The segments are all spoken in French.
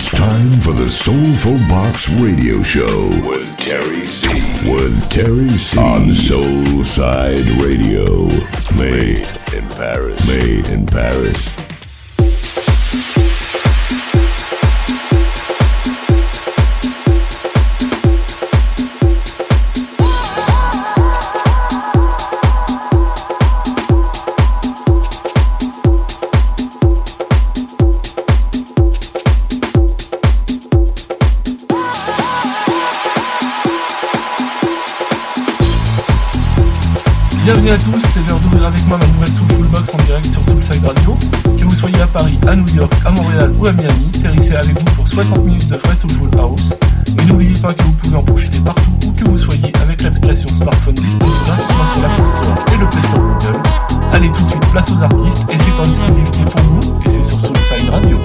It's time for the Soulful Box Radio Show with Terry C. With Terry C. On Soulside Radio. Made in Paris. Made in Paris. Bienvenue à tous, c'est l'heure d'ouvrir avec moi ma nouvelle Soulful Box en direct sur Soulside Radio. Que vous soyez à Paris, à New York, à Montréal ou à Miami, c'est avec vous pour 60 minutes de vrai Soulful House. Mais n'oubliez pas que vous pouvez en profiter partout où que vous soyez avec l'application smartphone disponible sur Store et le Play Store Google. Allez tout de suite, place aux artistes et c'est en exclusivité pour vous et c'est sur Soulside Radio.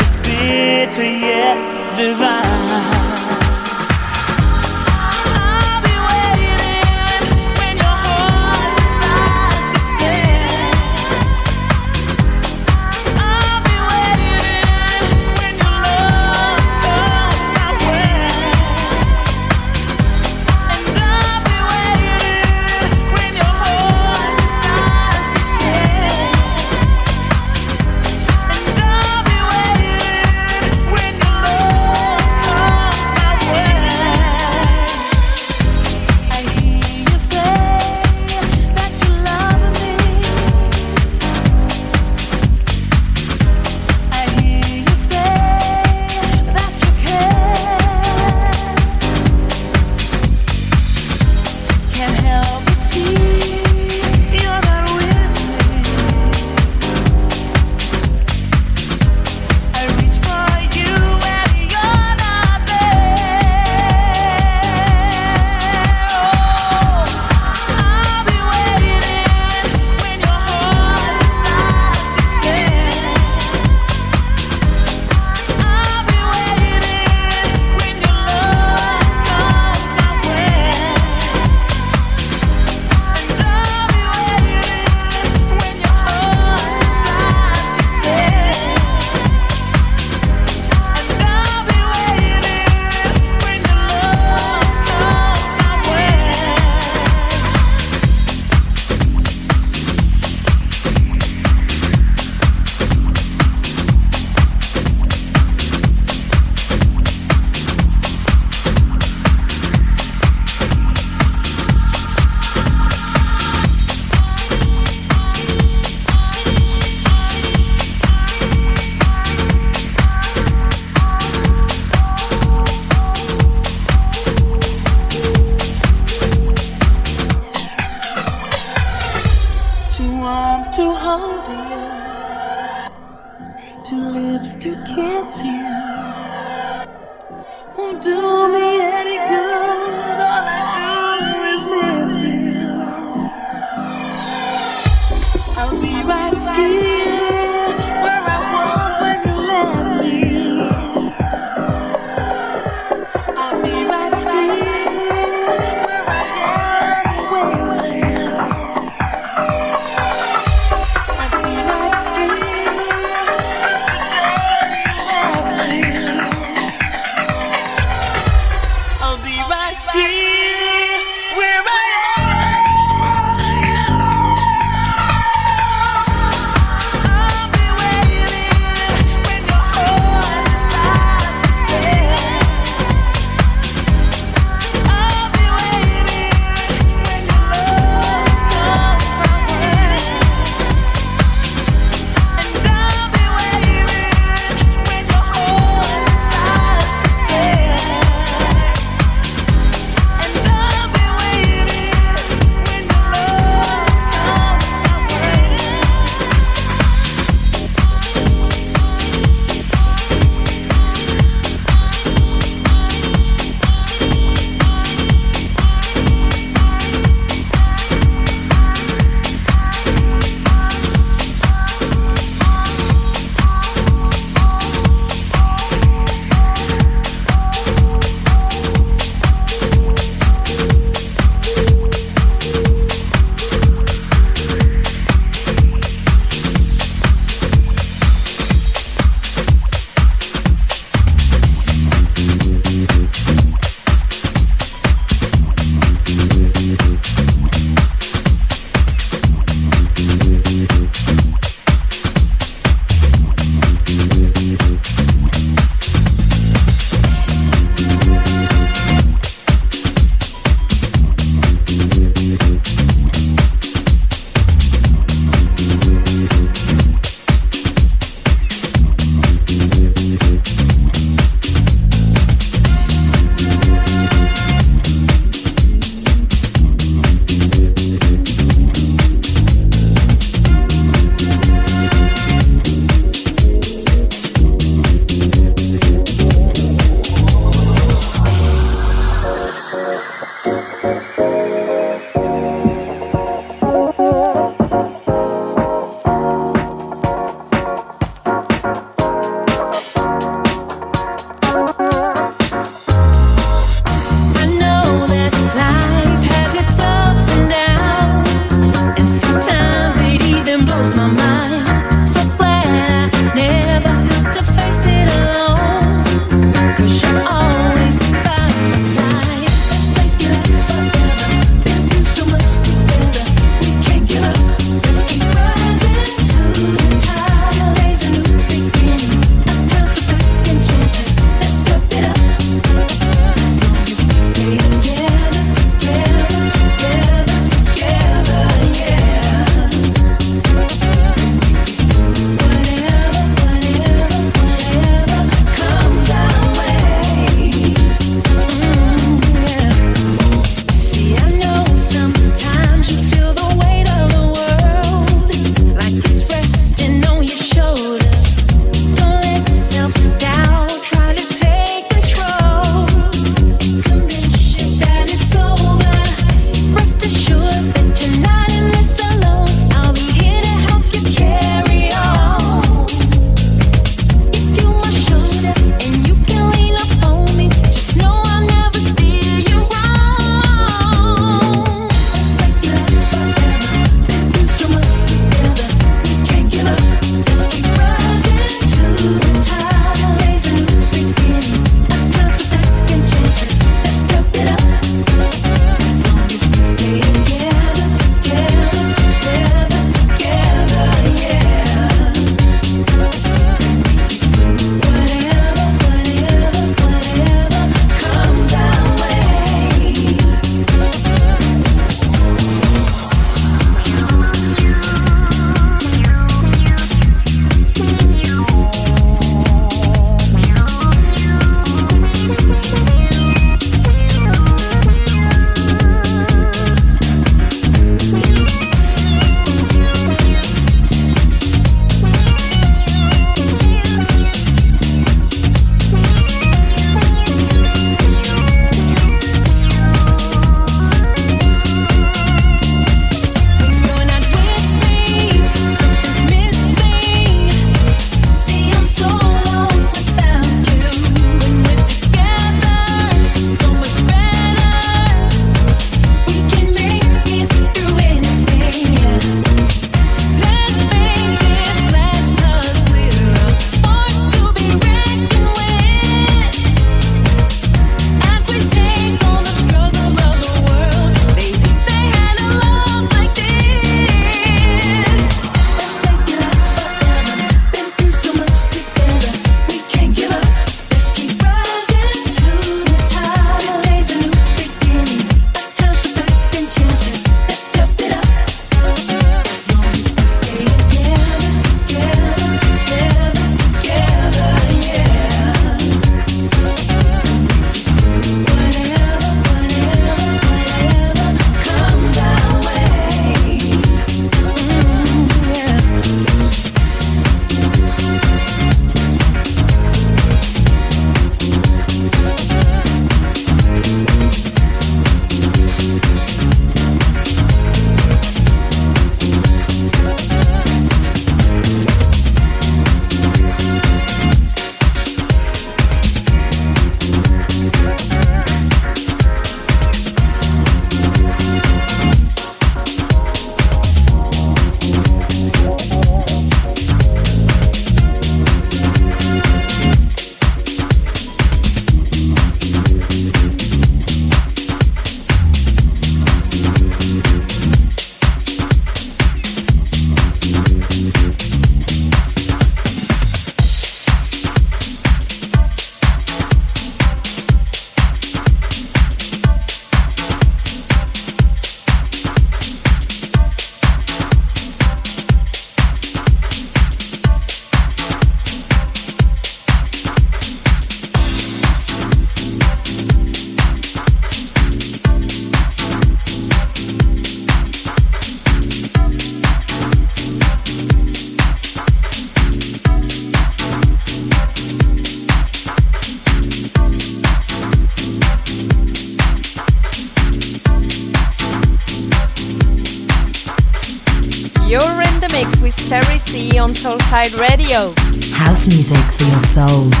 Radio. House music for your soul.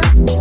on.